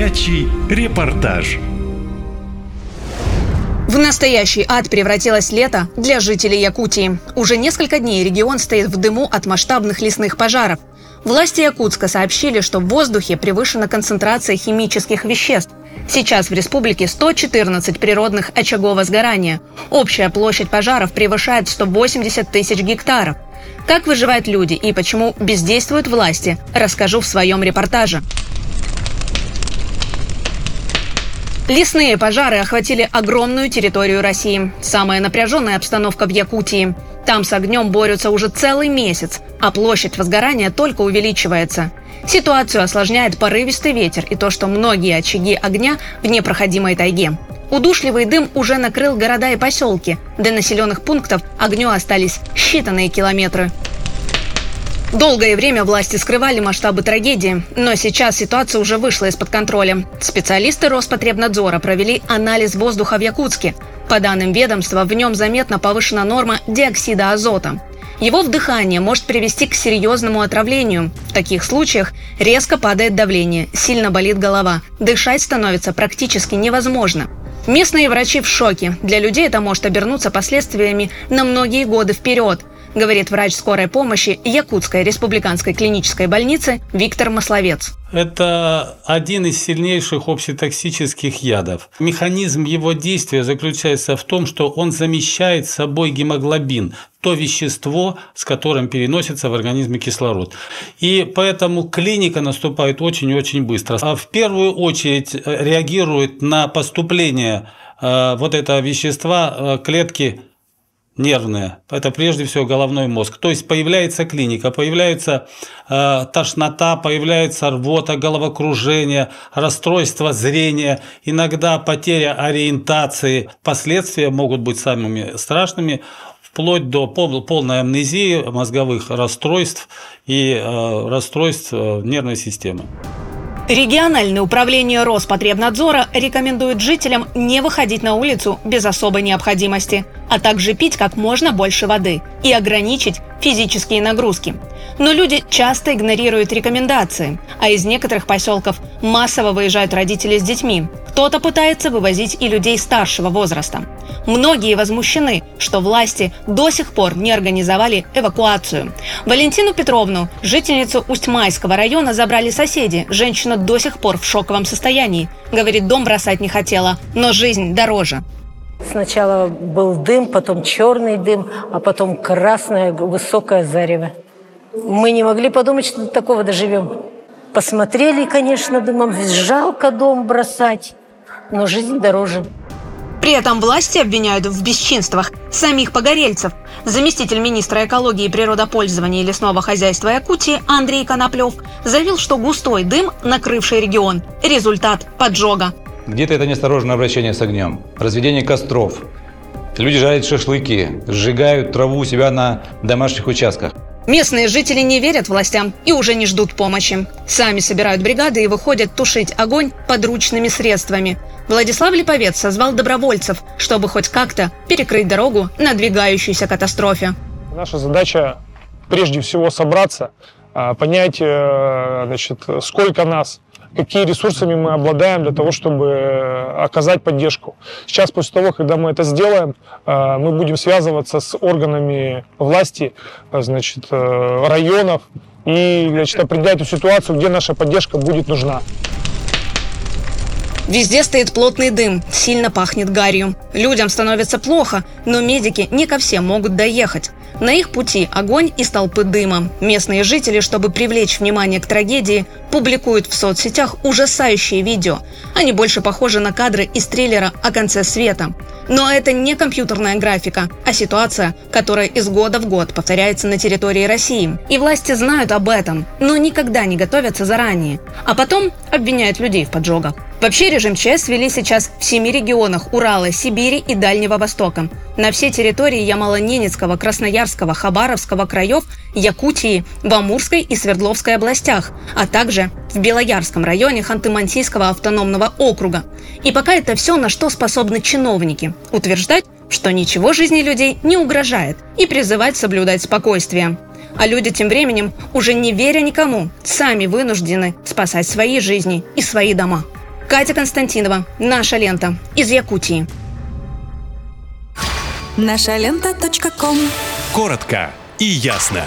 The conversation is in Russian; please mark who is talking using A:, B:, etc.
A: Горячий репортаж.
B: В настоящий ад превратилось лето для жителей Якутии. Уже несколько дней регион стоит в дыму от масштабных лесных пожаров. Власти Якутска сообщили, что в воздухе превышена концентрация химических веществ. Сейчас в республике 114 природных очагов возгорания. Общая площадь пожаров превышает 180 тысяч гектаров. Как выживают люди и почему бездействуют власти, расскажу в своем репортаже. Лесные пожары охватили огромную территорию России. Самая напряженная обстановка в Якутии. Там с огнем борются уже целый месяц, а площадь возгорания только увеличивается. Ситуацию осложняет порывистый ветер и то, что многие очаги огня в непроходимой тайге. Удушливый дым уже накрыл города и поселки. До населенных пунктов огню остались считанные километры. Долгое время власти скрывали масштабы трагедии, но сейчас ситуация уже вышла из-под контроля. Специалисты Роспотребнадзора провели анализ воздуха в Якутске. По данным ведомства, в нем заметно повышена норма диоксида азота. Его вдыхание может привести к серьезному отравлению. В таких случаях резко падает давление, сильно болит голова, дышать становится практически невозможно. Местные врачи в шоке. Для людей это может обернуться последствиями на многие годы вперед говорит врач скорой помощи Якутской республиканской клинической больницы Виктор Масловец.
C: Это один из сильнейших общетоксических ядов. Механизм его действия заключается в том, что он замещает собой гемоглобин, то вещество, с которым переносится в организме кислород. И поэтому клиника наступает очень и очень быстро. А в первую очередь э, реагирует на поступление э, вот этого вещества э, клетки нервные. Это прежде всего головной мозг. То есть появляется клиника, появляется э, тошнота, появляется рвота, головокружение, расстройство зрения, иногда потеря ориентации. Последствия могут быть самыми страшными вплоть до полной амнезии, мозговых расстройств и э, расстройств э, нервной системы.
B: Региональное управление Роспотребнадзора рекомендует жителям не выходить на улицу без особой необходимости, а также пить как можно больше воды и ограничить физические нагрузки. Но люди часто игнорируют рекомендации, а из некоторых поселков массово выезжают родители с детьми. Кто-то пытается вывозить и людей старшего возраста. Многие возмущены, что власти до сих пор не организовали эвакуацию. Валентину Петровну, жительницу Усть-Майского района, забрали соседи. Женщина до сих пор в шоковом состоянии. Говорит, дом бросать не хотела, но жизнь дороже.
D: Сначала был дым, потом черный дым, а потом красное высокое зарево. Мы не могли подумать, что до такого доживем. Посмотрели, конечно, думаем, жалко дом бросать, но жизнь дороже.
B: При этом власти обвиняют в бесчинствах самих погорельцев. Заместитель министра экологии и природопользования и лесного хозяйства Якутии Андрей Коноплев заявил, что густой дым, накрывший регион – результат поджога.
E: Где-то это неосторожное обращение с огнем, разведение костров. Люди жарят шашлыки, сжигают траву у себя на домашних участках.
B: Местные жители не верят властям и уже не ждут помощи. Сами собирают бригады и выходят тушить огонь подручными средствами. Владислав Липовец созвал добровольцев, чтобы хоть как-то перекрыть дорогу надвигающейся катастрофе.
F: Наша задача прежде всего собраться, а, понять, э, значит, сколько нас, какие ресурсами мы обладаем для того, чтобы э, оказать поддержку. Сейчас, после того, когда мы это сделаем, э, мы будем связываться с органами власти, значит, районов и значит, определять ту ситуацию, где наша поддержка будет нужна.
B: Везде стоит плотный дым, сильно пахнет гарью. Людям становится плохо, но медики не ко всем могут доехать. На их пути огонь из толпы дыма. Местные жители, чтобы привлечь внимание к трагедии, публикуют в соцсетях ужасающие видео. Они больше похожи на кадры из трейлера о конце света. Но это не компьютерная графика, а ситуация, которая из года в год повторяется на территории России. И власти знают об этом, но никогда не готовятся заранее. А потом обвиняют людей в поджогах. Вообще режим ЧС ввели сейчас в семи регионах Урала, Сибири и Дальнего Востока. На всей территории Ямало-Ненецкого, Красноярского, Хабаровского краев, Якутии, в Амурской и Свердловской областях, а также в Белоярском районе Ханты-Мансийского автономного округа. И пока это все, на что способны чиновники. Утверждать, что ничего жизни людей не угрожает и призывать соблюдать спокойствие. А люди тем временем, уже не веря никому, сами вынуждены спасать свои жизни и свои дома. Катя Константинова, «Наша лента» из Якутии.
G: Наша лента.ком
A: Коротко и ясно.